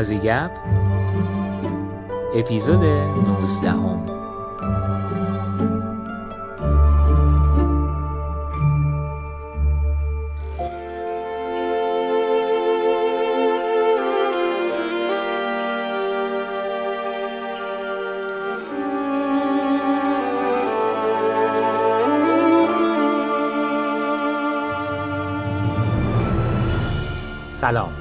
آزیگپ اپیزود 19 هم. سلام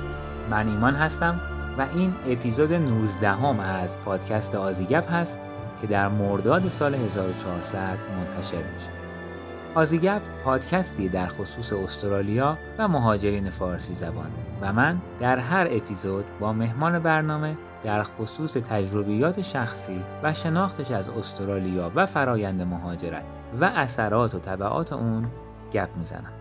من ایمان هستم و این اپیزود 19 هم از پادکست آزیگپ هست که در مرداد سال 1400 منتشر میشه. آزیگپ پادکستی در خصوص استرالیا و مهاجرین فارسی زبان و من در هر اپیزود با مهمان برنامه در خصوص تجربیات شخصی و شناختش از استرالیا و فرایند مهاجرت و اثرات و طبعات اون گپ می‌زنم.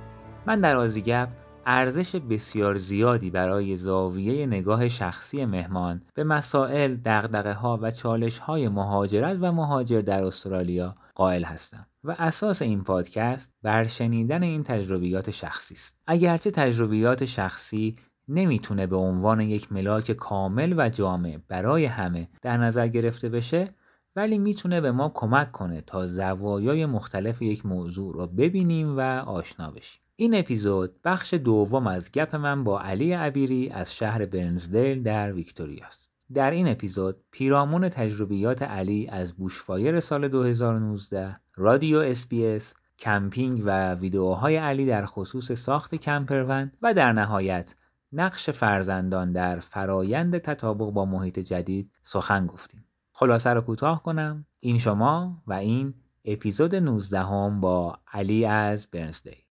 من در آزیگپ ارزش بسیار زیادی برای زاویه نگاه شخصی مهمان به مسائل، دقدقه ها و چالش های مهاجرت و مهاجر در استرالیا قائل هستم و اساس این پادکست بر شنیدن این تجربیات شخصی است. اگرچه تجربیات شخصی نمی‌تونه به عنوان یک ملاک کامل و جامع برای همه در نظر گرفته بشه ولی می‌تونه به ما کمک کنه تا زوایای مختلف یک موضوع رو ببینیم و آشنا بشیم. این اپیزود بخش دوم از گپ من با علی عبیری از شهر برنزدیل در ویکتوریاست. در این اپیزود پیرامون تجربیات علی از bushfire سال 2019 رادیو SBS camping و ویدیوهای علی در خصوص ساخت campervan و در نهایت نقش فرزندان در فرایند تطابق با محیط جدید سخن گفتیم. خلاصه رو کوتاه کنم این شما و این اپیزود 19 هم با علی از برنزدیل.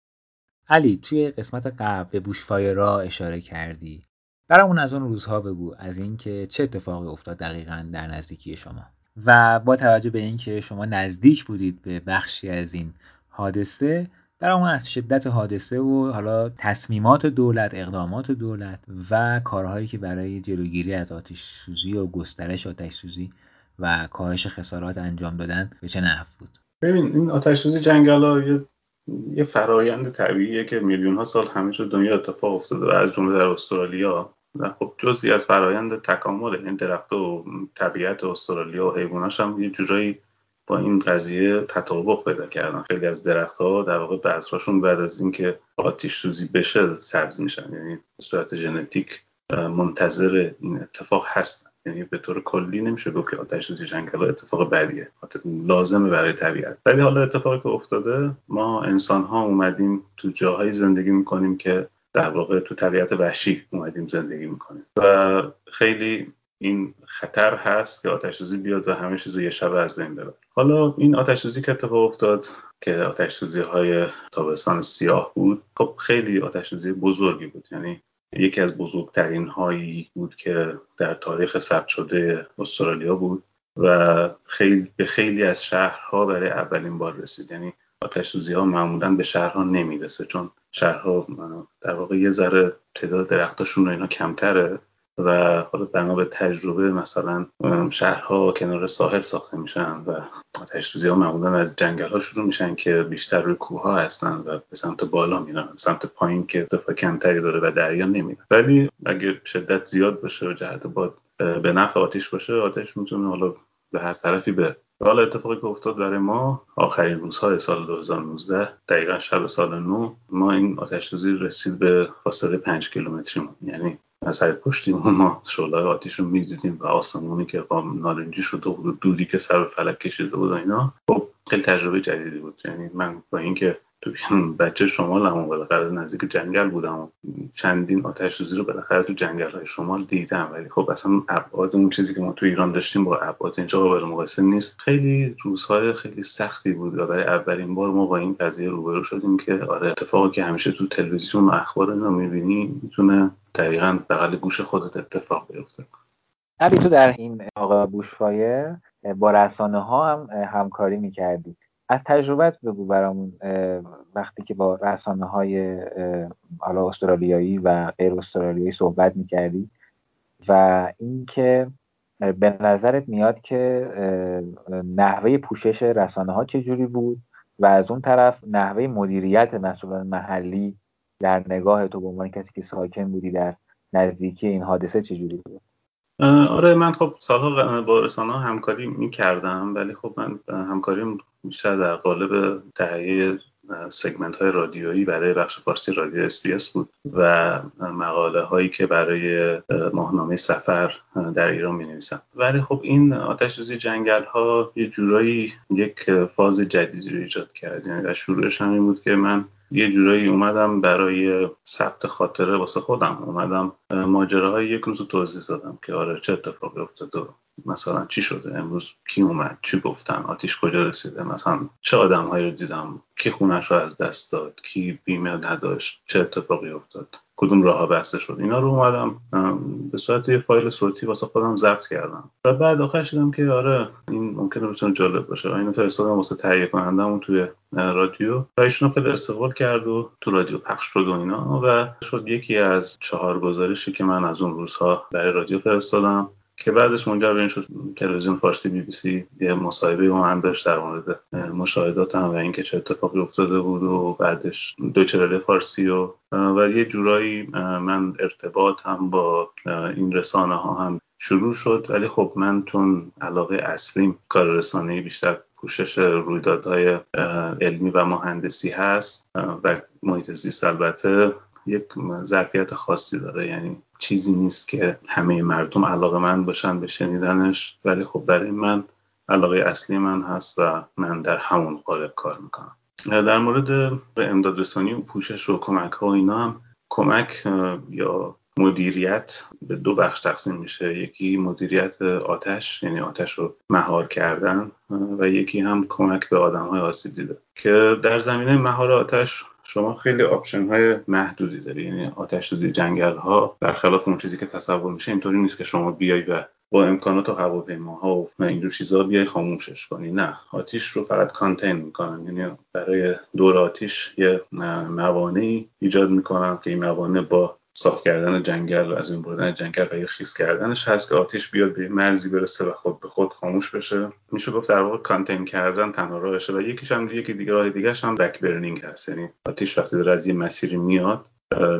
علی توی قسمت قبل به بوشفایر را اشاره کردی. برامون از اون روزها بگو از اینکه چه اتفاقی افتاد دقیقا در نزدیکی شما. و با توجه به اینکه شما نزدیک بودید به بخشی از این حادثه برامون از شدت حادثه و حالا تصمیمات دولت اقدامات دولت و کارهایی که برای جلوگیری از آتش سوزی و گسترش آتش سوزی و کاهش خسارات انجام دادن به چه نحو بود؟ ببین این آتش سوزی جنگل یه یه فرایند طبیعیه که میلیون ها سال همه جور دنیا اتفاق افتاده و از جمله در استرالیا. و خب جزی از فرایند تکامل این درخت و طبیعت استرالیا و حیواناش هم یه جورایی با این قضیه تطابق پیدا کردن. خیلی از درخت ها در واقع بذرهاشون بعد از اینکه آتیش سوزی بشه سبز میشن. یعنی صورت ژنتیک منتظر این اتفاق هستن یعنی به طور کلی نمیشه گفت که آتش سوزی جنگل اتفاق بدیه. لازمه برای طبیعت. ولی حالا اتفاقی که افتاده ما انسان ها اومدیم تو جاهایی زندگی می‌کنیم که در واقع تو طبیعت وحشی اومدیم زندگی می‌کنیم. و خیلی این خطر هست که آتش سوزی بیاد و همه چیزو یه شب از بین ببره. حالا این آتش سوزی که اتفاق افتاد که آتش سوزی های تابستان سیاه بود خب خیلی آتش سوزی بزرگی بود. یعنی یکی از بزرگترین هایی بود که در تاریخ ثبت شده استرالیا بود و خیلی به خیلی از شهرها برای اولین بار رسید. یعنی آتش سوزی ها معمولا به شهرها نمی‌رسه چون شهرها در واقع یه ذره تعداد درختاشون اینا کمتره. و حالا بنا به تجربه مثلا شهرها کنار ساحل ساخته میشن و آتش ها معمولا از جنگل ها شروع میشن که بیشتر روی کوه ها هستن و به سمت بالا میرن سمت پایین که دفعه کمتری داره و دریا نمیره. ولی اگه شدت زیاد باشه و جهت باد به نفع آتیش باشه آتش می‌تونه حالا به هر طرفی به حالا اتفاقی که افتاد برای ما آخرین روزهای سال 2019 دقیقا شب سال نو ما این آتش رسید به فاصله 5 کیلومتری یعنی از سر پشتیمون ما شعله آتیش رو می‌دیدیم و آسمونی که قام نارنجی شده بود دودی که سر فلک کشیده بود و اینا خب خیلی تجربه جدیدی بود. یعنی من با اینکه بچه شمال هم بالاخره نزدیک جنگل بودم. چندین آتش سوزی رو بالاخره تو جنگل های شمال دیدم. ولی خب اصلا ابعاد اون چیزی که ما تو ایران داشتیم با ابعاد اینجا قابل مقایسه نیست. خیلی روزهای خیلی سختی بود و برای اولین بار ما با این قضیه روبرو شدیم که آره اتفاقی که همیشه تو تلویزیون و اخبار اینا می‌بینی می‌تونه دقیقا بغل گوش خودت اتفاق بیفته. علی تو در این آقا بوشفایر با رسانه ها هم همکاری می‌کردی. از تجربت بگو برامون وقتی که با رسانه های حالا استرالیایی و غیر استرالیایی صحبت می‌کردی و اینکه به نظرت میاد که نحوه پوشش رسانه ها چجوری بود و از اون طرف نحوه مدیریت مسئولان محلی در نگاه تو به عنوان کسی که ساکن بودی در نزدیکی این حادثه چجوری بود؟ آره من خب سالها با رسانه همکاری می‌کردم ولی خب من همکاریم بیشتر در قالب تهیه سگمنت های رادیویی برای بخش فارسی رادیو اس بود و مقاله هایی که برای ماهنامه سفر در ایران می نویسم ولی خب این آتش سوزی جنگل ها یه جورایی یک فاز جدیدی رو ایجاد کرد. یعنی در شروعش همین بود که من یه جورایی اومدم برای ثبت خاطره واسه خودم. اومدم ماجراهای یک روز توضیح دادم که آره چه اتفاقی افتاده مثلا چی شده امروز کی اومد چی گفتن آتیش کجا رسیده مثلا چه آدمهایی رو دیدم کی خونش رو از دست داد کی بیمه نداشت چه اتفاقی افتاد. کدوم راه بسته شد. اینا رو اومدم به صورت یه فایل صوتی واسه خودم ضبط کردم. و بعد آخر شدم که آره این ممکنه بتونه جالب باشه. اینو فرستادم واسه تهیه کنندم توی رادیو. و ایشون خیلی استقبال کرد و تو رادیو پخش شد و اینا. و شد یکی از چهار گزارشی که من از اون روزها برای رادیو فرستادم. که بعدش منجر به این شد تلویزیون فارسی بی بی سی یه مصاحبه با من داشت در مورد مشاهداتم و اینکه چه اتفاقی افتاده بود و بعدش دوچرله فارسی و و یه جورایی من ارتباطم با این رسانه ها هم شروع شد. ولی خب من چون علاقه اصلیم کار رسانه بیشتر پوشش رویدادهای علمی و مهندسی هست و محیط زیست البته یک ظرفیت خاصی داره. یعنی چیزی نیست که همه مردم علاقه‌مند باشن به شنیدنش ولی خب برای من علاقه اصلی من هست و من در همون قالب کار می‌کنم. در مورد امداد رسانی و پوشش و کمک ها اینا هم کمک یا مدیریت به دو بخش تقسیم میشه. یکی مدیریت آتش یعنی آتش رو مهار کردن و یکی هم کمک به آدم های آسیب دیده. که در زمینه مهار آتش شما خیلی option های محدودی داری. یعنی آتش سوزی جنگل ها برخلاف اون چیزی که تصور میشه اینطوری نیست که شما بیای و با امکانات و هواپیماها و اینجور چیزا بیای خاموشش کنی. نه. آتیش رو فقط کانتین می‌کنن. یعنی برای دور آتیش یه موانعی ایجاد می‌کنن که این موانع با صاف کردن جنگل از این بردن جنگل و خیس کردنش هست که آتیش بیاد به مرزی برسه و خود به خود خاموش بشه. میشه گفت در واقع کانتین کردن تنها راهشه و یکیش هم یکی دیگه راه دیگه هم بک برنینگ هست. یعنی آتیش وقتی داره از یه مسیری میاد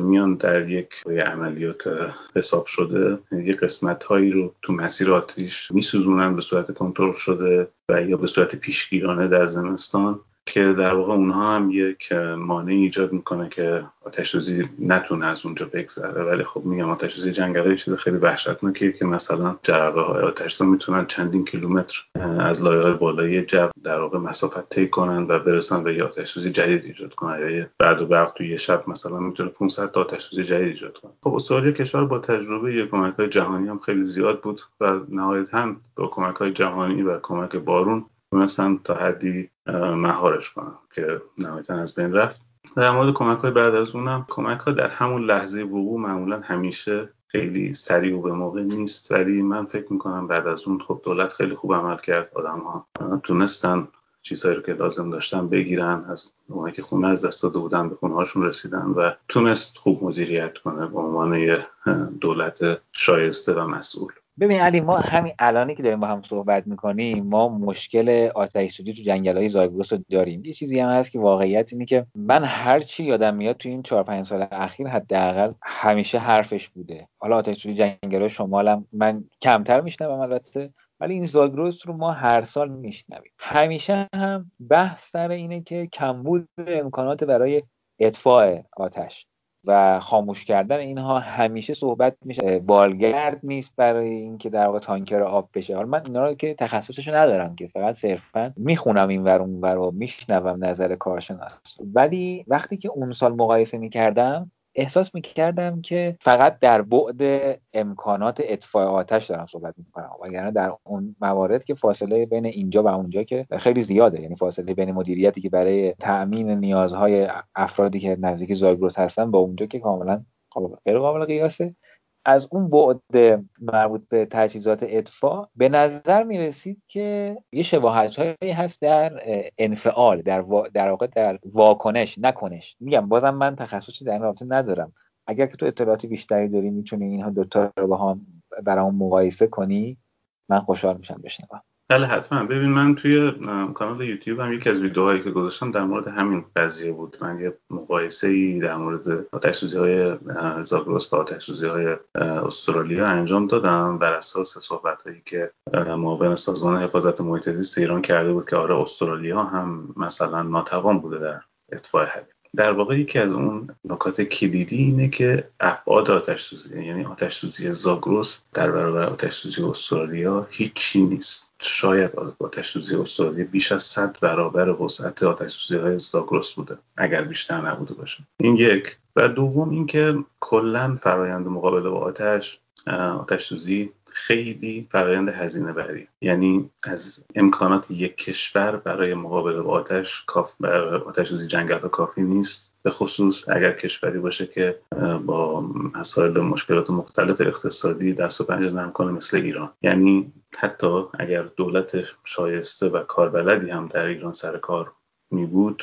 میان در یک عملیات حساب شده. یه قسمت هایی رو تو مسیر آتیش میسوزونن به صورت کنترل شده و یا به صورت پیشگیرانه در زمستان. که در واقع اونها هم یک مانع ایجاد می‌کنه که آتش نتونه از اونجا بگذره. ولی خب میگم آتش سوزی جنگلی چیز خیلی وحشتناکیه که مثلا جرقه های آتش می‌تونن چندین کیلومتر از لایه های بالایی جو در واقع مسافت طی کنن و برسن به آتش سوزی جدید ایجاد کنن. یا بعد و برق توی یه شب مثلا می‌تونه 500 تا آتش جدید ایجاد کنه. خب استرالیا کشور با تجربه یک کمک های جهانی هم خیلی زیاد بود و نهایتا با کمک های جهانی و کمک بارون تونستن تا حدی مهارش کنم که نهایتا از بین رفت. در مورد کمک های بعد از اونم کمک ها در همون لحظه وقوع معمولا همیشه خیلی سریع و به موقع نیست. ولی من فکر می‌کنم بعد از اون خب دولت خیلی خوب عمل کرد. آدم ها تونستن چیزهایی رو که لازم داشتن بگیرن. از اونایی که خونه از دست داده بودن به خونه هاشون رسیدن و تونست خوب مدیریت کنه به عنوان دولت شایسته و مسئول. ببین علی ما همین الانی که داریم با هم صحبت می‌کنیم ما مشکل آتش سوزی تو جنگل های زایگروس رو داریم. یه چیزی هم هست که واقعیت اینه که من هر چی یادم میاد تو این چهار پنج سال اخیر حداقل همیشه حرفش بوده. حالا آتش سوزی جنگل شمالم من کمتر میشنوم البته ولی این زاگروس رو ما هر سال میشنویم. همیشه هم بحث سر اینه که کمبود امکانات برای اطفاع آتش. و خاموش کردن اینها همیشه صحبت میشه. بالگرد نیست برای اینکه در واقع تانکر آب بشه. حالا من اینا رو که تخصصشو ندارم که فقط صرفا می‌خونم این ور اون ور و میشنوم نظر کارشناس. ولی وقتی که اون سال مقایسه می‌کردم احساس می‌کردم که فقط در بعد امکانات اطفاء آتش دارم صحبت می‌کنم. وگرنه در اون موارد که فاصله بین اینجا و اونجا که خیلی زیاده. یعنی فاصله بین مدیریتی که برای تأمین نیازهای افرادی که نزدیک زایگروس هستن با اونجا که کاملا غیر قابل قیاسه. از اون بعد مربوط به تجهیزات اطفاء به نظر می رسید که یه شباهت هایی هست در انفعال در, در واقع در واکنش نکنش. میگم بازم من تخصصی در این رابطه ندارم. اگر که تو اطلاعاتی بیشتری داری می‌تونی اینها دوتا رو با هم برام مقایسه کنی من خوشحال میشم بشنوم. بله حتما. ببین من توی کانال یوتیوب هم یکی از ویدیوهایی که گذاشتم در مورد همین قضیه بود. من یه مقایسه ای در مورد آتش سوزی های زاگرس با آتش سوزی های استرالیا انجام دادم بر اساس صحبت هایی که معاون سازمان حفاظت محیط زیست ایران کرده بود که آره استرالیا هم مثلا ناتوان بوده در اطفاء حریم در واقع یکی از اون نکات کلیدی اینه که ابعاد آتش سوزی یعنی آتش سوزی زاگرس در برابر آتش سوزی استرالیا هیچی نیست. شاید آتش سوزی استرالیا بیش از صد برابر وسعت آتش سوزی های زاگرس بوده اگر بیشتر نبوده باشه. این یک. و دوم اینکه کلا فرایند مقابله با آتش آتش سوزی خیلی فرایند هزینه بری. یعنی از امکانات یک کشور برای مقابله با آتش کاف آتش سوزی جنگل کافی نیست. به خصوص اگر کشوری باشه که با مسائل مشکلات مختلف اقتصادی دست و پنجه نرم کنه مثل ایران. یعنی حتی اگر دولت شایسته و کاربلدی هم در ایران سر کار می بود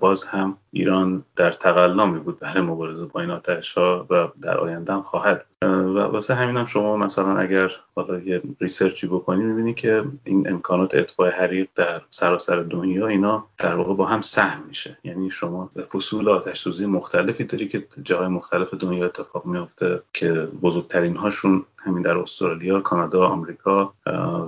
باز هم ایران در تقلا می بود برای مبارزه با این آتش ها و در آینده هم خواهد. و واسه همین هم شما مثلا اگر حالا یه ریسرچی بکنی می‌بینی که این امکانات اطفاء حریق در سراسر دنیا اینا در واقع با هم سهم میشه. یعنی شما فصول آتش سوزی مختلفی داری که جاهای مختلف دنیا اتفاق میافته که بزرگترین هاشون همین در استرالیا، کانادا، آمریکا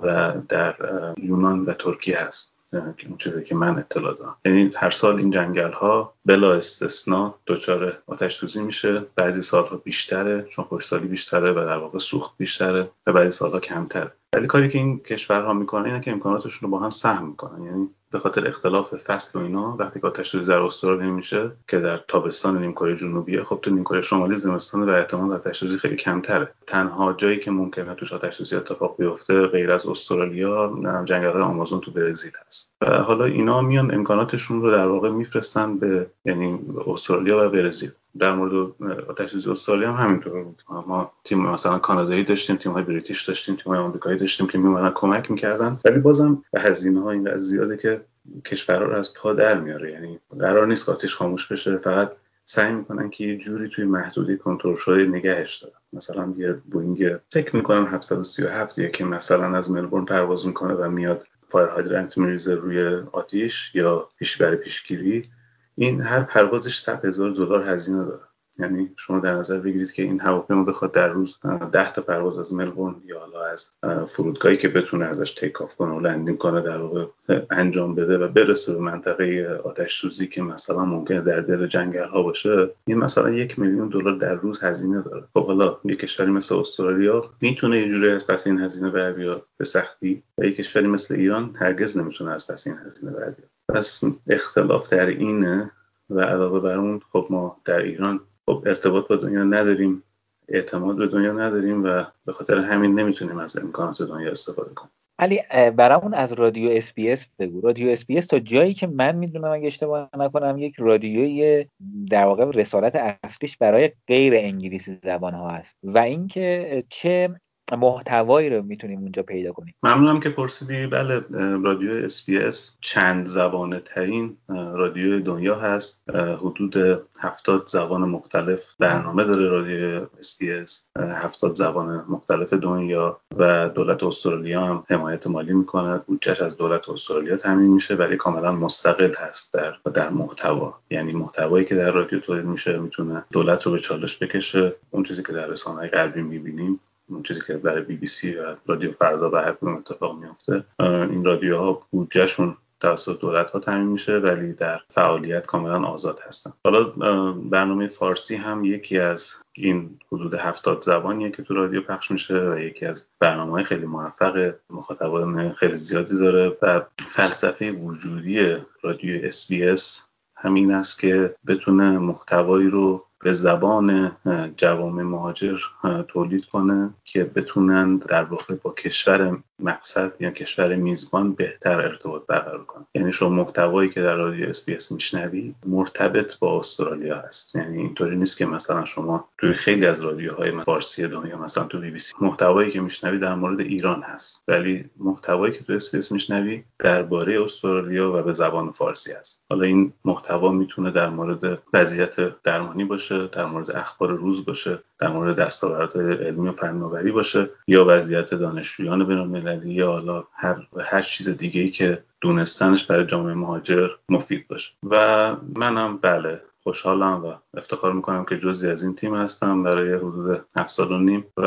و در یونان و ترکیه هست. اون چیزی که من اطلاع دارم. یعنی هر سال این جنگل ها بلا استثنا دچار آتش سوزی میشه. بعضی سالها بیشتره چون خوشسالی بیشتره و در واقع سوخت بیشتره و بعضی سالها کمتره. ولی کاری که این کشورها می‌کنن اینه که امکاناتشون رو با هم سهم می‌کنن. یعنی به خاطر اختلاف فصل و اینا وقتی که آتش در استرالیا میشه که در تابستان نیمکره جنوبیه خب تو نیمکره شمالی زمستان و احتمال آتش خیلی کمتره. تنها جایی که ممکنه توش آتش اتفاق بیفته غیر از استرالیا جنگل آمازون تو برزیل هست. و حالا اینا میان امکاناتشون رو در واقع میفرستن به یعنی استرالیا و برزیل. در مورد آتش استرالیا هم همینطور بود. ما تیم مثلا کانادایی داشتیم تیم های British داشتیم تیم های آمریکایی داشتیم که میومدن کمک می‌کردن. ولی بازم هزینه ها این زیاده که کشورها رو از پا در میاره. یعنی قرار نیست آتش خاموش بشه فقط سعی می‌کنن که یه جوری توی محدوده‌ی کنترل شده نگهش دارن. مثلا یه بوینگ فکر می‌کنم 737 یه که مثلا از ملبورن پرواز می‌کنه و میاد fire hydrant میریزه روی آتیش یا پیش برای پیشگیری این هر پروازش 100 هزار دلار هزینه داره. یعنی شما در نظر بگیرید که این هواپیما بخواد در روز 10 تا پرواز از ملبورن یا حالا از فرودگاهی که بتونه ازش take off کنه و landing کنه در واقع انجام بده و برسه به منطقه آتش سوزی که مثلا ممکنه در دل جنگل ها باشه این مثلا یک میلیون دلار در روز هزینه داره. خب حالا یک کشوری مثل استرالیا می‌تونه یه جوری از پس این هزینه بر بیاد به سختی؟ و یک کشوری مثل ایران هرگز نمی‌تونه از پس این هزینه بر بیاد. پس اختلاف در اینه و علاوه بر اون خب ما در ایران خب ارتباط با دنیا نداریم اعتماد به دنیا نداریم و به خاطر همین نمی‌تونیم از امکانات دنیا استفاده کنیم. علی برامون از رادیو SBS بگو. رادیو SBS تا جایی که من می‌دونم اگه اشتباه نکنم یک رادیوی در واقع رسالت اصلیش برای غیر انگلیسی زبان ها هست. و اینکه چه محتوایی رو می‌تونیم اونجا پیدا کنیم. ممنونم که پرسیدی. بله رادیو SBS چند زبانه ترین رادیو دنیا هست. حدود هفتاد زبان مختلف برنامه داره رادیو SBS هفتاد زبان مختلف دنیا و دولت استرالیا هم حمایت مالی می‌کنه. بودجهش از دولت استرالیا تامین میشه ولی کاملا مستقل هست در در محتوا. یعنی محتوایی که در رادیو تولید میشه می‌تونه دولت رو به چالش بکشه. اون چیزی که در رسانه غربی می‌بینیم اون چیزی که برای بی بی سی و رادیو فردا و هر اتفاق میفته این رادیوها بودجهشون توسط دولت ها تعمین میشه ولی در فعالیت کاملا آزاد هستن. حالا برنامه فارسی هم یکی از این حدود هفتاد زبانیه که تو رادیو پخش میشه و یکی از برنامه خیلی موفق مخاطبان خیلی زیادی داره و فلسفه وجودی رادیو اس همین است که بتونه محتوایی رو به زبان جوامع مهاجر تولید کنه که بتونن در واقع با کشور مقصد یا کشور میزبان بهتر ارتباط برقرار کنن. یعنی شما محتوایی که در رادیو SBS میشنوی مرتبط با استرالیا هست. یعنی اینطوری نیست که مثلا شما توی خیلی از رادیوهای فارسی دنیا مثلا تو بی بی سی محتوایی که میشنوی در مورد ایران هست. ولی محتوایی که تو SBS میشنوی درباره استرالیا و به زبان فارسی هست. حالا این محتوا می‌تونه در مورد وضعیت درمانی باشه باشه در مورد اخبار روز باشه در مورد دستاوردهای علمی و فناوری باشه یا وضعیت دانشجویان بینالمللی یا حالا هر هر چیز دیگه ای که دونستنش برای جامعه مهاجر مفید باشه. و منم بله خوشحالم و افتخار می‌کنم که جزی از این تیم هستم برای حدود هفت سال و نیم و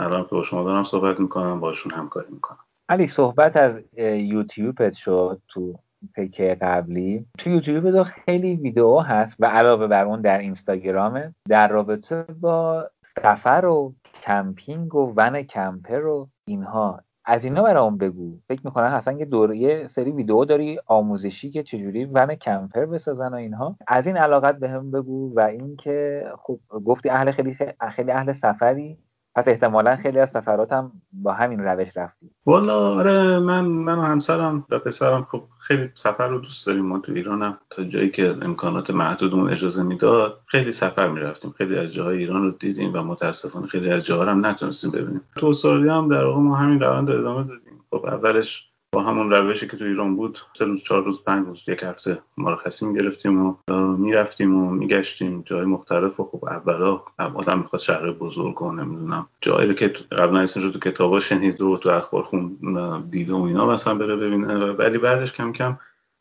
الان که با شما دارم صحبت می‌کنم باشون همکاری می‌کنم. علی صحبت از یوتیوبت شد تو پیکه قبلی. تو یوتیوب خیلی ویدیو هست و علاوه بر اون در اینستاگرامه در رابطه با سفر و کمپینگ و ون کمپر و اینها. از اینا برام بگو. فکر می‌کنن اصلا یه دوره یه سری ویدیو داری آموزشی که چجوری ون کمپر بسازن و اینها. از این علاقت بهم هم بگو و اینکه خب گفتی اهل خیلی خیلی اهل سفری. پس احتمالا خیلی از سفراتم با همین روش رفتی والا آره من من و همسرم و پسرم خب خیلی سفر رو دوست داریم. ما تو ایرانم تا جایی که امکانات محدودمون اجازه می‌داد خیلی سفر می‌رفتیم. خیلی از جاهای ایران رو دیدیم و متاسفانه خیلی از جاها هم نتونستیم ببینیم. تو استرالیا هم در واقع ما همین روند ادامه دادیم. خب اولش با همون روشی که تو ایران بود سه روز چهار روز پنج روز یک هفته مرخصی می‌گرفتیم و می‌رفتیم و میگشتیم جای مختلف و خب اولا آدم می‌خواد شهر بزرگ و نمی‌دونم جایی که قبلا اسمش تو کتابا شنید و تو اخبار خونده دیده و اینا مثلا بره ببینه ولی بعدش کم کم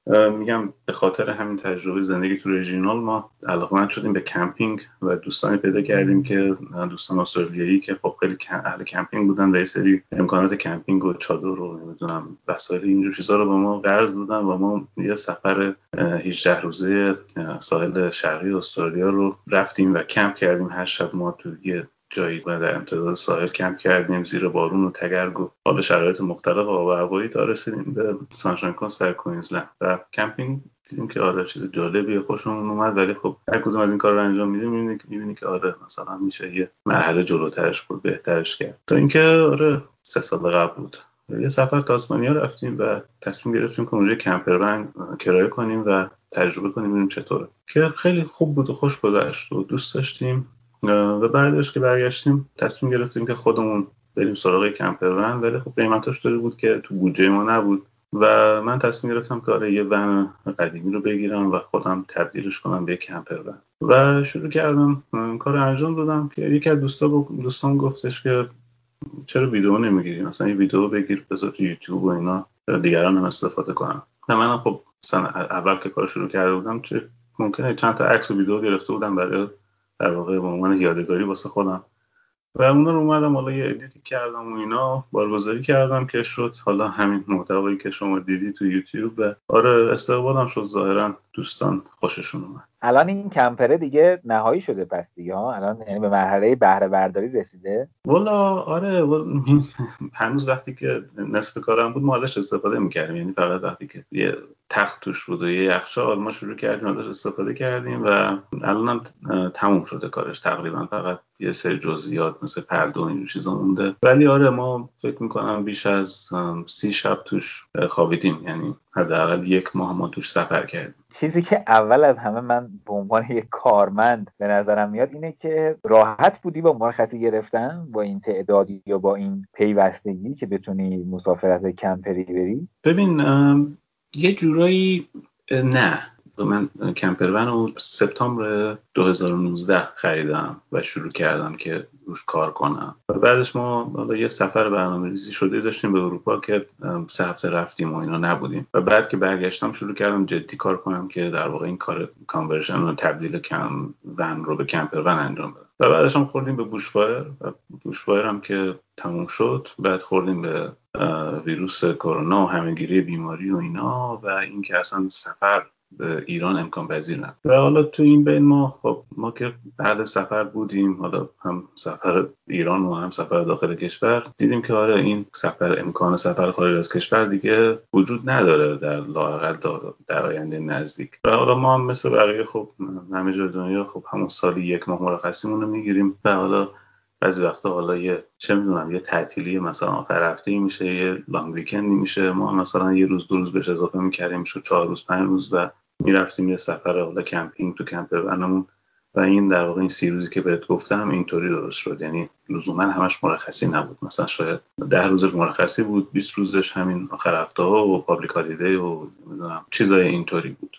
میگم به خاطر همین تجربه زندگی تو regional ما علاقمند شدیم به کمپینگ و دوستانی پیدا کردیم که دوستان استرالیایی که خب خیلی اهل کمپینگ بودن و یه سری امکانات کمپینگ و چادر رو نمی‌دونم وسایل اینجور چیزا رو به ما قرض دادن و ما یه سفر 18 روزه ساحل شرقی استرالیا رو رفتیم و کمپ کردیم. هر شب ما تو یه جایی و در امتداد ساحل کمپ کردیم زیر بارون و تگرگ و حال شرایط مختلف آب و هوایی تا رسیدیم به Sunshine Coast در کوینزلند. و کمپینگ دیدیم که آره چیز جالبی خوشمون اومد ولی خب هر کدوم از این کار رو انجام میدیم می‌بینی که آره مثلا میشه یه مرحله جلوترش بود بهترش کرد. تا اینکه آره سه سال قبل بود. یه سفر تاسمانیا رفتیم و تصمیم گرفتیم که اونجا camper کرایه کنیم و تجربه کنیم ببینیم چطوره. که خیلی خوب بود و خوش گذشت و دوست داشتیم. و بعدش که برگشتیم تصمیم گرفتیم که خودمون بریم سراغ کمپر ولی خب قیمتاش داره بود که تو بودجه ما نبود. و من تصمیم گرفتم که آره یه ون قدیمی رو بگیرم و خودم تبدیلش کنم به کمپر ون. و شروع کردم کار انجام دادم که یکی از دوستا دوستان گفتش که چرا ویدیو نمی‌گیری؟ مثلا یه ویدیو بگیر بذار تو یوتیوب و اینا دیگران هم استفاده کنم. و منم خب اول که کار شروع کرده بودم چه ممکنه چند تا عکس و ویدیو گرفته بودم برای در واقع به عنوان یادگاری واسه خودم. و اونا رو اومدم حالا یه ادیتی کردم و اینا بارگذاری کردم که شد. حالا همین محتوایی که شما دیدی تو یوتیوب. و آره استقبالم شد ظاهرا. دوستان خوششون اومد. الان این کمپره دیگه نهایی شده پس دیگه ها؟ الان یعنی به مرحله بهره برداری رسیده؟ والا آره هنوز وقتی که نصف کارم بود ما ازش استفاده می‌کردیم. یعنی فقط وقتی که یه تخت توش بود و یه یخچال ما شروع کردیم ازش استفاده کردیم و الان هم تموم شده کارش. تقریبا فقط یه سری جزئیات مثل پرده و این چیزا مونده. ولی آره ما فکر می‌کنم بیش از سی شب توش خوابیدیم. یعنی حداقل یک ماه ما توش سفر کردیم. چیزی که اول از همه من به عنوان یک کارمند به نظرم میاد اینه که راحت بودی با مرخصی گرفتن با این تعدادی یا با این پیوستگی که بتونی مسافرت کمپری بری؟ ببین یه جورایی نه. من camper van رو سپتامبر 2019 خریدم و شروع کردم که روش کار کنم. و بعدش ما یه سفر برنامه ریزی شده داشتیم به اروپا که سه هفته رفتیم و اینا نبودیم. و بعد که برگشتم شروع کردم جدی کار کنم که در واقع این کار conversion و تبدیل کم ون رو به camper van انجام بدم. و بعدش هم خوردیم به bushfire و بوشفایر هم که تموم شد. بعد خوردیم به ویروس کرونا و همهگیری بیماری و اینا و اینکه اصلا سفر ایران امکان پذیر نبود. و حالا تو این بین ما خب ما که بعد سفر بودیم حالا هم سفر ایران و هم سفر داخل کشور دیدیم که آره این سفر امکان سفر خارج از کشور دیگه وجود نداره در لاقل در آینده نزدیک. و حالا ما هم مثل بقیه خب همه جای دنیا خب همون سالی یک ماه مرخصیمون رو می‌گیریم. و حالا بعضی وقتا حالا یه چه می‌دونم یه تعطیلی مثلا آخر هفته میشه یه long weekend ی میشه ما مثلا یه روز دو روز بهش اضافه می‌کردیم شد چهار روز پنج روز و می‌رفتیم یه سفر حالا کمپینگ تو camper van مون و این در واقع این سی روزی که بهت گفتم اینطوری درست شد. یعنی لزوما همش مرخصی نبود. مثلا شاید ده روزش مرخصی بود 20 روزش همین آخر هفته ها و public holiday و نمی‌دونم چیزای اینطوری بود.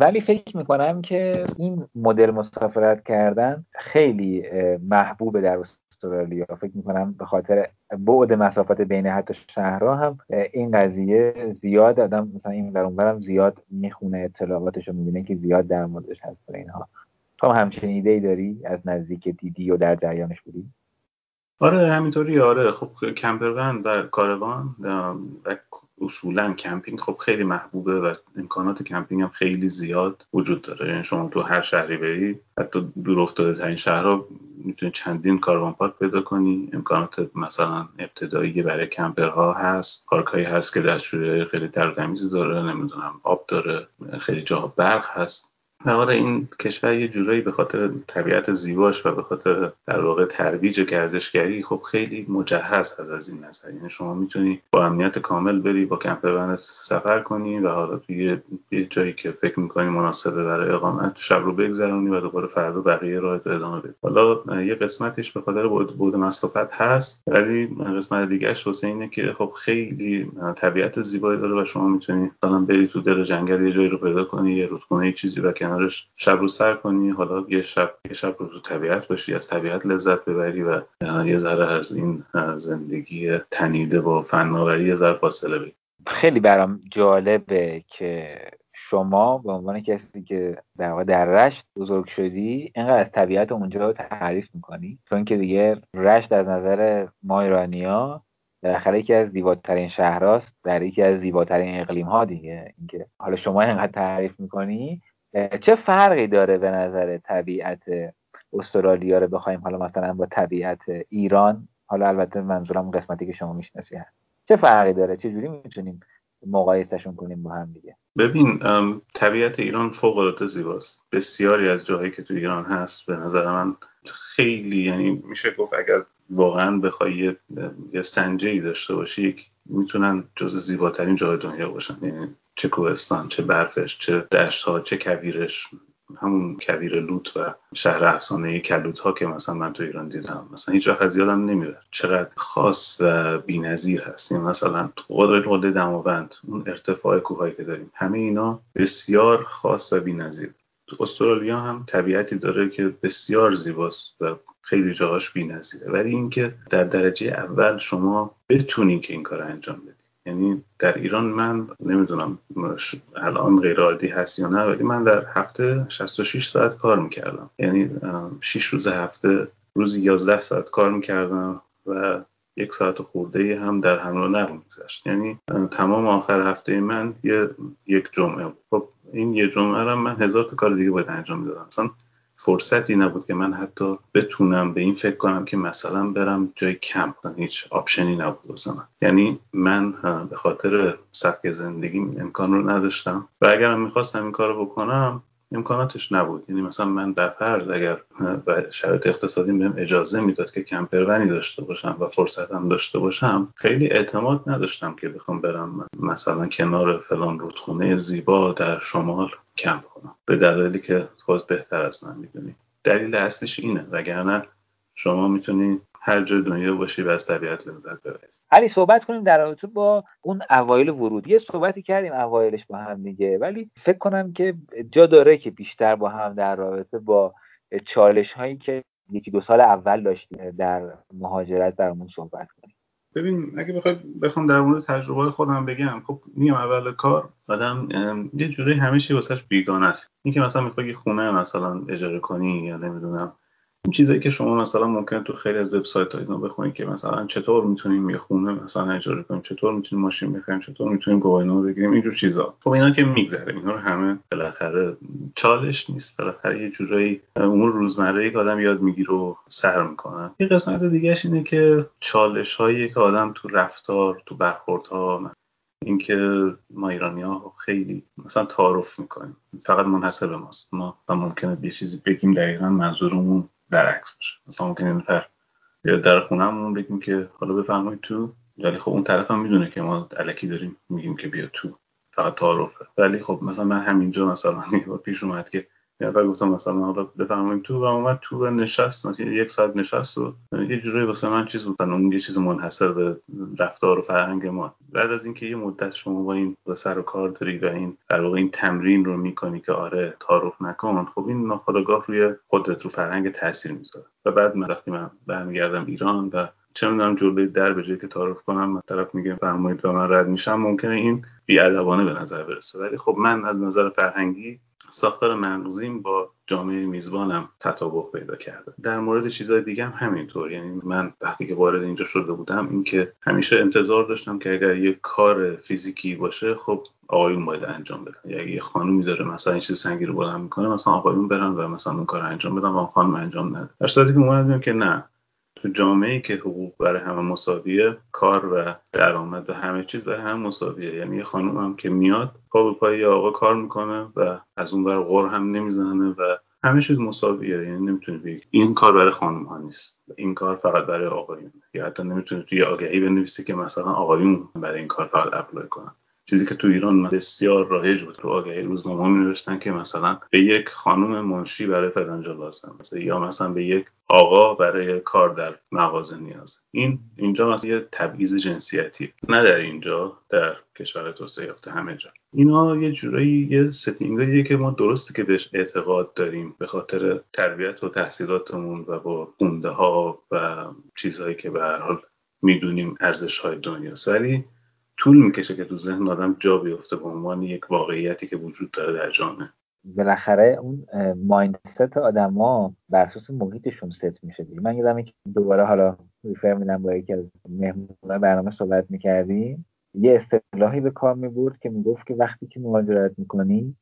ولی فکر می‌کنم که این مدل مسافرت کردن خیلی محبوبه در استرالیا. فکر می‌کنم به خاطر بعد مسافت بین حتی شهرها هم این قضیه زیاد آدم مثلا این برام زیاد می‌خونه اطلاعاتش رو می‌بینه که زیاد در موردش هست اینها. تو همچین ایده ای داری؟ از نزدیک دیدی و در جریانش بودی؟ آره همینطوری آره. خب کمپروان و کاروان و اصولا کمپینگ. خب خیلی محبوبه و امکانات کمپینگ هم خیلی زیاد وجود داره. یعنی شما تو هر شهری بری حتی دور افتاده ترین شهرها می‌تونی چندین caravan park پیدا کنی. امکانات مثلا ابتدایی برای camper ها هست. پارک هست که دستشویی خیلی تمیزی داره نمی‌دونم آب داره خیلی جاها برق هست. آره این کشور یه جورایی به خاطر طبیعت زیباش و به خاطر در واقع ترویج گردشگری خب خیلی مجهز هست از این نظر. یعنی شما می‌تونی با امنیت کامل بری با camper سفر کنی و حالا توی یه جایی که فکر می‌کنی مناسبه برای اقامت شب رو بگذرونی و دوباره فردا بقیه راه ادامه بدی. حالا یه قسمتش به خاطر بود مسافت هست ولی قسمت دیگهش واسه اینه که خب خیلی طبیعت زیبایی داره و شما می‌تونی مثلا بری تو دل جنگل یه جایی رو پیدا کنی یه رودخونه چیزی و کنارش شب رو سر کنی حالا یه شب یه شب رو تو طبیعت باشی از طبیعت لذت ببری و یه ذره از این زندگی تنیده با فناوری یه ذره فاصله بگیری. خیلی برام جالبه که شما به عنوان کسی که در واقع در رشت بزرگ شدی اینقدر از طبیعت اونجا رو تعریف می‌کنی. چون که دیگه رشت از نظر ما ایرانیا بالاخره یکی از زیباترین شهرهاست در یکی از زیباترین اقلیم ها دیگه. اینکه حالا شما اینقدر تعریف می‌کنی چه فرقی داره به نظر طبیعت استرالیا رو بخوایم حالا مثلا با طبیعت ایران؟ حالا البته منظورم قسمتی که شما می‌شناسی هست چه فرقی داره؟ چه جوری می‌تونیم مقایسهشون کنیم با هم دیگه؟ ببین طبیعت ایران فوق العاده زیباست. بسیاری از جاهایی که تو ایران هست به نظر من خیلی یعنی میشه گفت اگر واقعا بخوای یه سنجه ای داشته باشی می‌تونن جز زیباترین جای دنیا باشن. یعنی چه کوهستان چه برفش چه دشت ها چه کویرش. همون کویر لوت و شهر افسانه کلوت ها که مثلا من تو ایران دیدم. مثلا هیچ وقت از یادم نمیره چقدر خاص و بی‌نظیر هست. این مثلا قدرت قله دماوند اون ارتفاع کوههایی که داریم. همه اینا بسیار خاص و بی‌نظیر. تو استرالیا هم طبیعتی داره که بسیار زیباست و خیلی جاهاش بی‌نظیره. ولی اینکه در درجه اول شما بتونین که این کار انجام بدید یعنی در ایران من نمی‌دونم الان غیر عادی هست یا نه ولی من در هفته 66 ساعت کار می‌کردم. یعنی 6 روز هفته روزی 11 ساعت کار می‌کردم و یک ساعت خورده هم در حمل و نقل میگذشت. یعنی تمام آخر هفته من یه یک جمعه خب این یه جمعه هم من هزار تا کار دیگه باید انجام می‌دادم. مثلا فرصتی نبود که من حتی بتونم به این فکر کنم که مثلا برم جای کمپ هیچ آپشنی نبود واسه یعنی من به خاطر سبک زندگی امکان رو نداشتم. و اگرم می‌خواستم این کار رو بکنم امکاناتش نبود. یعنی مثلا من در فرض اگر شرایط اقتصادی بهم اجازه می‌داد که کمپرونی داشته باشم و فرصتم داشته باشم خیلی اعتماد نداشتم که بخوام برم مثلا کنار فلان رودخونه زیبا در شمال کمپ کنم. به دلیلی که خود بهتر از من می‌دونی. دلیل اصلیش اینه. وگرنه شما می‌تونی هر جای دنیا باشی و از طبیعت لذت ببری. علی صحبت کنیم در رابطه با اون اوایل ورود یه صحبتی کردیم اوایلش با هم دیگه ولی فکر کنم که جا داره که بیشتر با هم در رابطه با چالش هایی که یکی دو سال اول داشتیم در مهاجرت برامون صحبت کنیم. ببین اگه بخوای بخوام در مورد تجربه خودم بگم خب میام اول کار آدم یه جوری همه چی واسش بیگانه است. اینکه مثلا می‌خوای خونه مثلا اجاره کنی یا نمی‌دونم این چیزایی که شما مثلا ممکن تو خیلی از وبسایت ها اینا بخونید که مثلا چطور می‌تونیم یه خونه مثلا اجاره کنیم چطور می‌تونیم ماشین بخریم چطور می‌تونیم گواهینامه بگیریم اینجور چیزا. خب اینا که میگذره اینا رو همه بالاخره چالش نیست. بالاخره یه جورایی امور روزمره که آدم یاد می‌گیره و سر می‌کنه. یه قسمت دیگهش اینه که چالش هایی که آدم تو رفتار تو برخوردها اینکه ما ایرانی ها خیلی مثلا تعارف می‌کنیم. فقط منحصر به ماست. ما ممکنه یه چیزی بگیم دقیقا منظورمون برعکس باشه. مثلا ممکنه این نفر یا در خونهمون بگیم که حالا بفرمایید تو. ولی خب اون طرف هم می‌دونه که ما علکی داریم میگیم که بیا تو. فقط تعارفه. ولی خب مثلا من همینجا مثلا پیش اومد که و گفتم مثلا حالا تو و اومد تو و نشست مثلا یک ساعت نشست و یه جوری واسه من چیز بود اون یه چیز منحصر به رفتار و فرهنگ ما. بعد از اینکه یه مدت شما با این سر و کار داری و این در واقع این تمرین رو می‌کنی که آره تعارف نکن خب این ناخودآگاه روی خودت رو فرهنگ تاثیر می‌ذاره. و بعد من وقتی من برمیگردم ایران و چه می‌دونم جلوی در به که تعارف کنم من طرف میگه فرمایید و من رد میشم ممکنه این بیادبانه به نظر برسه. ولی خب من از نظر فرهنگی ساختار مغزیم با جامعه میزبانم تطابق پیدا کرده. در مورد چیزهای دیگه هم همینطور. یعنی من وقتی که وارد اینجا شده بودم اینکه همیشه انتظار داشتم که اگر یه کار فیزیکی باشه خب آقایون باید انجام بدن. یا یه خانومی داره مثلا این چیز سنگی رو بلند می‌کنه مثلا آقایون برن و مثلا اون کار انجام بدن و خانم انجام نده. در صورتی که که نه تو جامعه که حقوق برای همه مساویه کار و درآمد و همه چیز برای همه مساویه. یعنی یه خانم هم که میاد پا به پای آقا کار می‌کنه و از اون بر غور هم نمی‌زنه و همه چیز مساویه. یعنی نمی‌تونی بگی این کار برای خانم ها نیست. این کار فقط برای آقایون یا حتی نمی‌تونی توی آگهی بنویسی که مثلا آقایون برای این کار فقط اپلای کنن. چیزی که تو ایران بسیار رایج بود. تو آگهی روزنامه می نوشتن که مثلا به یک خانم منشی برای فلانجا لازم مثلا یا مثلا به یک آقا برای کار در مغازه نیاز. این اینجا مثلا یه تبعیض جنسیتی. نه در اینجا در کشور توسعه یافته همه جا. اینا یه جورایی یه ستینگاییه که ما درسته که بهش اعتقاد داریم به خاطر تربیت و تحصیلاتمون و با خونده ها و چیزهایی که به هر حال می‌دونیم ارزش های دنیاست. ولی طول می‌کشه که تو ذهن آدم جا بیفته به عنوان یک واقعیتی که وجود داره در جامعه. بالاخره اون مایندست آدما بر اساس محیطشون ست میشه دیگه. من یادمه که دوباره حالا ریفر میدم با یکی از مهمون برنامه صحبت می‌کردیم. یه اصطلاحی به کار می‌برد که می‌گفت که وقتی که مهاجرت می‌کنی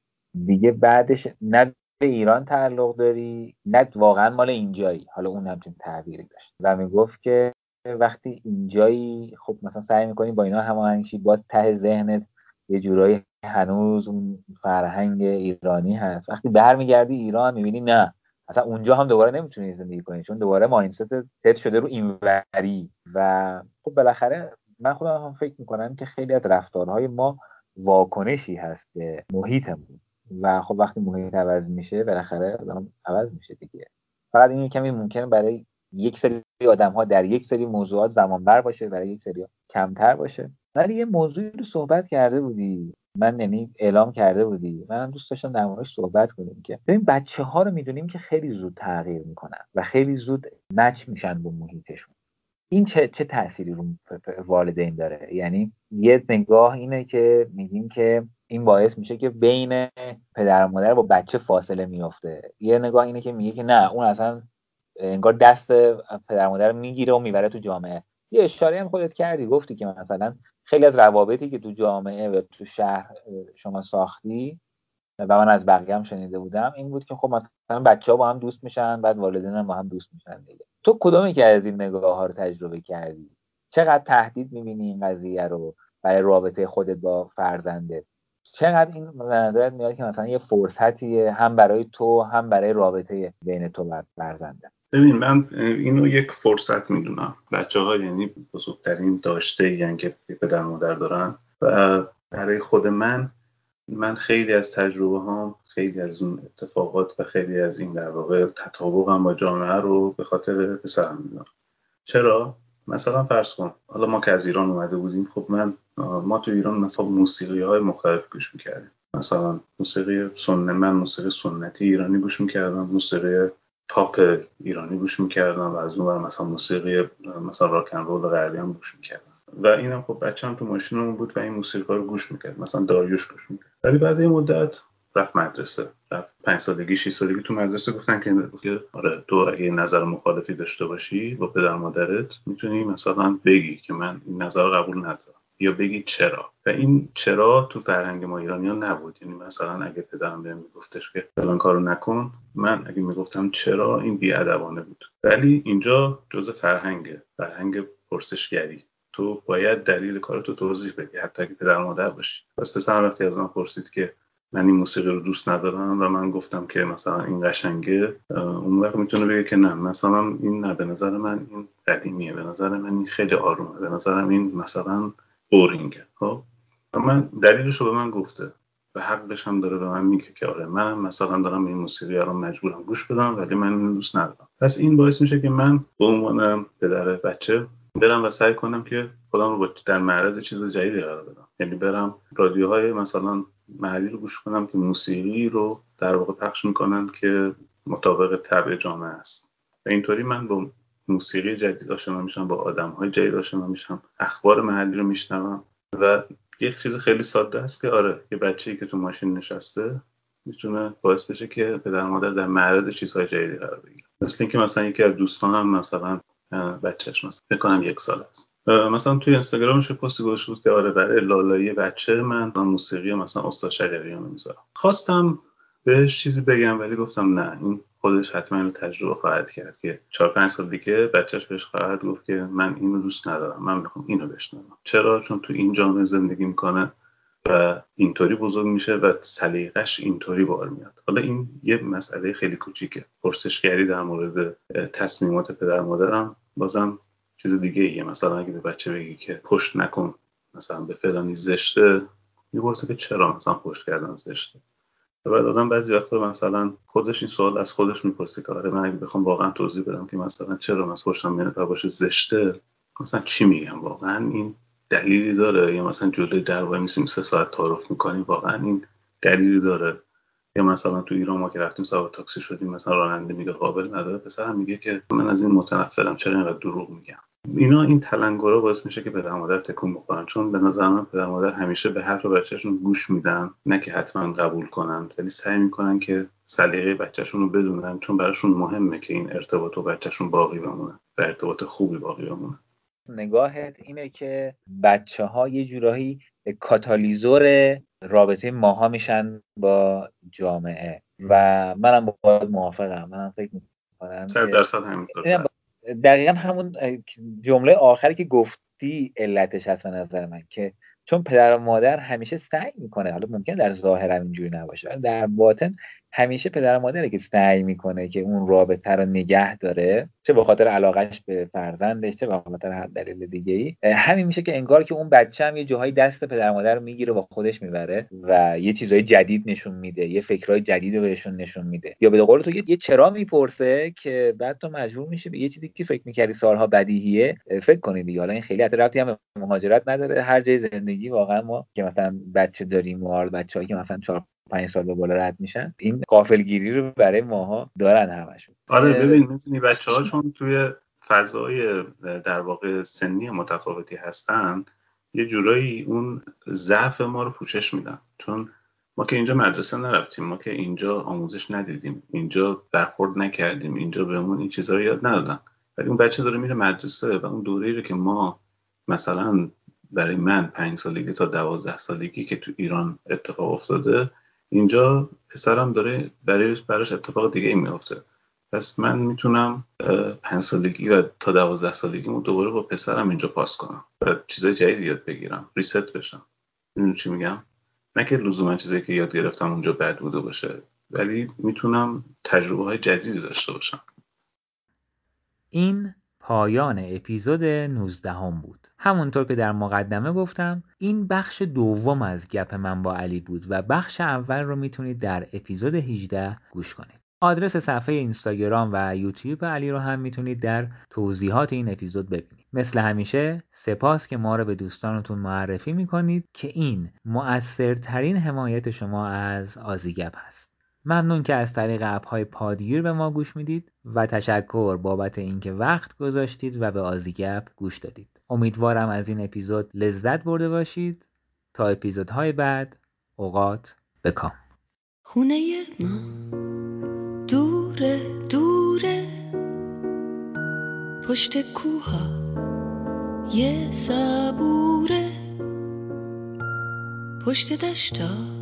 دیگه بعدش نه به ایران تعلق داری نه واقعا مال اینجایی. حالا اون همچین تعبیری داشت. و می‌گفت که وقتی اینجایی خب مثلا سعی می‌کنی با اینا هماهنگ باز ته ذهنت یه جورایی هنوز اون فرهنگ ایرانی هست. وقتی برمیگردی ایران می‌بینی نه اصلا اونجا هم دوباره نمی‌تونی زندگی کنی چون دوباره ماینست تت شده رو اینوری. و خب بالاخره من خودم هم فکر می‌کنم که خیلی از رفتارهای ما واکنشی هست به محیطمون. و خب وقتی محیط عوض میشه بالاخره عوض میشه دیگه. فقط این کمی ممکنه برای یک سری آدم ها در یک سری موضوعات زمان بر باشه برای یک سری کمتر باشه. ولی یه موضوعی رو صحبت کرده بودی. من یعنی اعلام کرده بودی. من دوست داشتم در موردش صحبت کنیم که ببین بچه ها رو می‌دونیم که خیلی زود تغییر می‌کنن و خیلی زود مچ میشن با محیطشون. این چه چه تأثیری رو والدین داره؟ یعنی یه نگاه اینه که میگیم که این باعث میشه که بین پدر و مادر با بچه فاصله میافته. یه نگاه اینه که میگه که نه اون اصلا انگار دست پدر مادر می‌گیره و می‌بره تو جامعه. یه اشاره هم خودت کردی گفتی که مثلا خیلی از روابطی که تو جامعه و تو شهر شما ساختی و من از بقیه هم شنیده بودم این بود که خب مثلا بچه ها با هم دوست میشن بعد والدین هم با هم دوست میشن دیگه. تو کدومی که از این نگاه ها رو تجربه کردی؟ چقدر تهدید می‌بینی این قضیه رو برای رابطه خودت با فرزنده؟ چقدر این نظرت میاد که مثلا یه فرصتیه هم برای تو هم برای رابطه بین تو و فرزنده ببین من اینو یک فرصت می‌دونم. بچه ها یعنی بزرگترین داشته یعنی که پدر مادر دارن و برای خود من من خیلی از تجربه هام خیلی از اون اتفاقات و خیلی از این در واقع هم با جامعه رو به خاطر پسرم می‌دونم. چرا؟ مثلا فرض کن حالا ما که از ایران اومده بودیم خب من ما تو ایران مثلا موسیقی های مختلف گوش می‌کردیم. مثلا موسیقی سنت من موسیقی سنتی ایرانی گوش می‌کردم موسیقی پاپ ایرانی گوش می‌کردم و از اون مثلا موسیقی مثلا راکن رول غربی هم گوش می‌کردم. و اینم خب بچه‌م تو ماشینمون بود و این موسیقی رو گوش می‌کرد. مثلا داریوش گوش می‌کرد. ولی بعد این مدت رفت مدرسه. رفت پنج سالگی شش سالگی تو مدرسه گفتن که آره تو اگه نظر مخالفی داشته باشی با پدر مادرت می‌تونی مثلا بگی که من این نظر قبول ندارم. یا بگی چرا؟ و این چرا تو فرهنگ ما ایرانی ها نبود. یعنی مثلا اگه پدرم بهم میگفتش که فلان کارو نکن من اگه می‌گفتم چرا این بیادبانه بود. ولی اینجا جزء فرهنگه. فرهنگ پرسشگری. تو باید دلیل کارتو توضیح بدی حتی اگه پدر مادر باشی. پس پسر وقتی از من پرسید که من این موسیقی رو دوست ندارم و من گفتم که مثلا این قشنگه اون وقت می‌تونه بگه که نه. مثلا این نه به نظر من این قدیمیه به نظر من این خیلی آرومه به نظرم این مثلا بورینگه خب؟ من دلیلش رو به من گفته. و حقش هم داره به من میگه که آره منم مثلا دارم این موسیقی رو مجبورم گوش بدم ولی من این دوست ندارم. پس این باعث میشه که من به عنوان پدر بچه برم و سعی کنم که خودم رو در معرض چیز جدیدی قرار بدم. یعنی برم رادیوهای مثلا محلی رو گوش کنم که موسیقی رو در واقع پخش می‌کنن که مطابق طبع جامعه است. و اینطوری من موسیقی جدید آشنا میشم با آدم های جدید آشنا میشم. اخبار محلی رو میشنوم. و یک چیز خیلی ساده است که آره یه بچه‌ای که تو ماشین نشسته می‌تونه باعث بشه که پدر مادر در معرض چیزهای جدیدی قرار بگیره. مثل اینکه مثلا یکی از دوستانم مثلا بچهش مثلا بکنم یک سال است. مثلا توی اینستاگرامش پستی گذاشته بود که آره برای لالایی بچه من موسیقی مثلا استاد شجریان می‌ذارم. خواستم بهش چیزی بگم ولی گفتم نه این خودش حتما اینو تجربه خواهد کرد که چهار پنج سال دیگه بچهش بهش خواهد گفت که من اینو دوست ندارم من می‌خوام اینو بشنوم. چرا؟ چون تو این جامعه زندگی می‌کنه و اینطوری بزرگ میشه و سلیقش اینطوری بار میاد. حالا این یه مسئله خیلی کوچیکه. پرسشگری در مورد تصمیمات پدر مادرم. بازم چیز دیگه ایه مثلا اگه به بچه بگی که پشت نکن مثلا به فلانی زشته می‌پرسه که چرا مثلا پشت کردن زشته؟ بعد آدم بعضی وقتا مثلا خودش این سوال از خودش می‌پرسه که آره من اگه بخوام واقعا توضیح بدم که مثلا چرا مثلا پشتم میاد باشه زشته مثلا چی میگم؟ واقعا این دلیلی داره؟ یا مثلا جلوی در وای میسیم سه ساعت تعارف می‌کنیم واقعا این دلیلی داره؟ یا مثلا تو ایران ما که رفتیم سوار تاکسی شدیم مثلا راننده میگه قابل نداره. پسرم میگه که من از این متنفرم چرا اینقدر دروغ میگم؟ اینا این تلنگرها باعث میشه که پدر مادر تکون بخورن. چون به نظر من پدر مادر همیشه به حرف بچهشون گوش میدن نه که حتما قبول کنن. ولی سعی می‌کنن که سلیقه بچهشون رو بدونن چون براشون مهمه که این ارتباط و بچهشون باقی بمونه و ارتباط خوبی باقی بمونه. نگاهت اینه که بچه ها یه جورایی کاتالیزور رابطه ماها میشن با جامعه. و منم با موافقم. منم فکر می‌کنم درصد همینطور دقیقا همون جمله آخری که گفتی علتش هست نظر من که چون پدر و مادر همیشه سعی می‌کنه حالا ممکن در ظاهر اینجوری نباشه در باطن همیشه پدر و مادره که سعی می‌کنه که اون رابطه رو نگه داره چه به خاطر علاقش به فرزندش چه به خاطر هر دلیل دیگه ای همین میشه که انگار که اون بچه هم یه جاهای دست پدر و مادر رو می‌گیره با خودش می‌بره و یه چیزهای جدید نشون میده یه فکرهای جدید رو بهشون نشون میده. یا به قول تو یه چرا می‌پرسه که بعد تو مجبور میشه به یه چیزی که فکر می‌کردی سالها بدیهیه فکر کنی دیگه. حالا این خیلی ربطی هم مهاجرت نداره. هر جای زندگی واقعا ما که مثلا بچه داریم و بچه‌ای که مثلا چهار پنج سال به بالا رد میشن. این قافلگیری رو برای ماها دارن همشون. آره ببین می‌تونی بچه ها چون توی فضای در واقع سنی متفاوتی هستن یه جورایی اون ضعف ما رو پوشش میدن. چون ما که اینجا مدرسه نرفتیم ما که اینجا آموزش ندیدیم اینجا برخورد نکردیم اینجا بهمون این چیزها رو یاد ندادن. ولی اون بچه داره میره مدرسه و اون دوره رو که ما مثلا برای من پنج سالگی تا دوازده سالگی که تو ایران اتفاق افتاده اینجا پسرم داره برای براش اتفاق دیگه ای میافته. پس من می‌تونم پنج سالگی و تا دوازده سالگی دوباره با پسرم اینجا پاس کنم و چیزای جدید یاد بگیرم. ریست بشم. می‌دونی چی میگم؟ نه که لزوما چیزایی که یاد گرفتم اونجا بد بوده باشه ولی می‌تونم تجربه های جدیدی داشته باشم. این پایان اپیزود 19 هم بود. همونطور که در مقدمه گفتم این بخش دوم از گپ من با علی بود و بخش اول رو می‌تونید در اپیزود 18 گوش کنید. آدرس صفحه اینستاگرام و یوتیوب علی رو هم می‌تونید در توضیحات این اپیزود ببینید. مثل همیشه سپاس که ما رو به دوستانتون معرفی می‌کنید که این مؤثرترین حمایت شما از آزیگپ هست. ممنون که از طریق اپ های پادگیر به ما گوش می‌دید و تشکر بابت اینکه وقت گذاشتید و به آزیگپ گوش دادید. امیدوارم از این اپیزود لذت برده باشید. تا اپیزودهای بعد اوقات بکام. خونه ما دوره دوره پشت کوها یه صبوره. پشت دشتا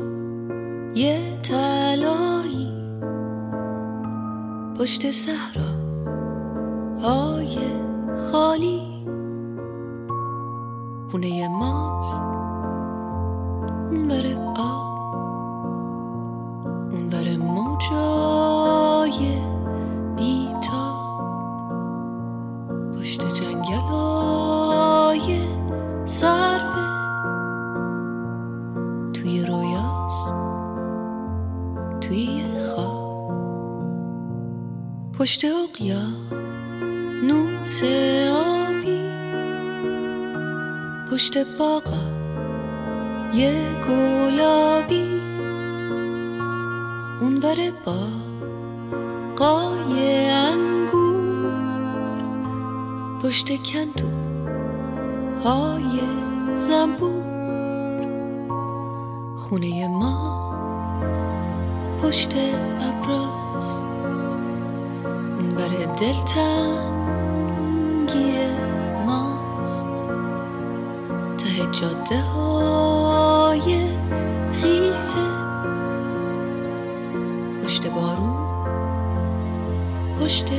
یه تلایی پشت صحرا های خالی. خونه ماست. بره آب. پشت باغا یه گلابی. اونور با قای انگور پشت کندو های زنبور. خونه ما پشت ابراز اونور دلتنگی جاده های خیسه. پشت بارون پشت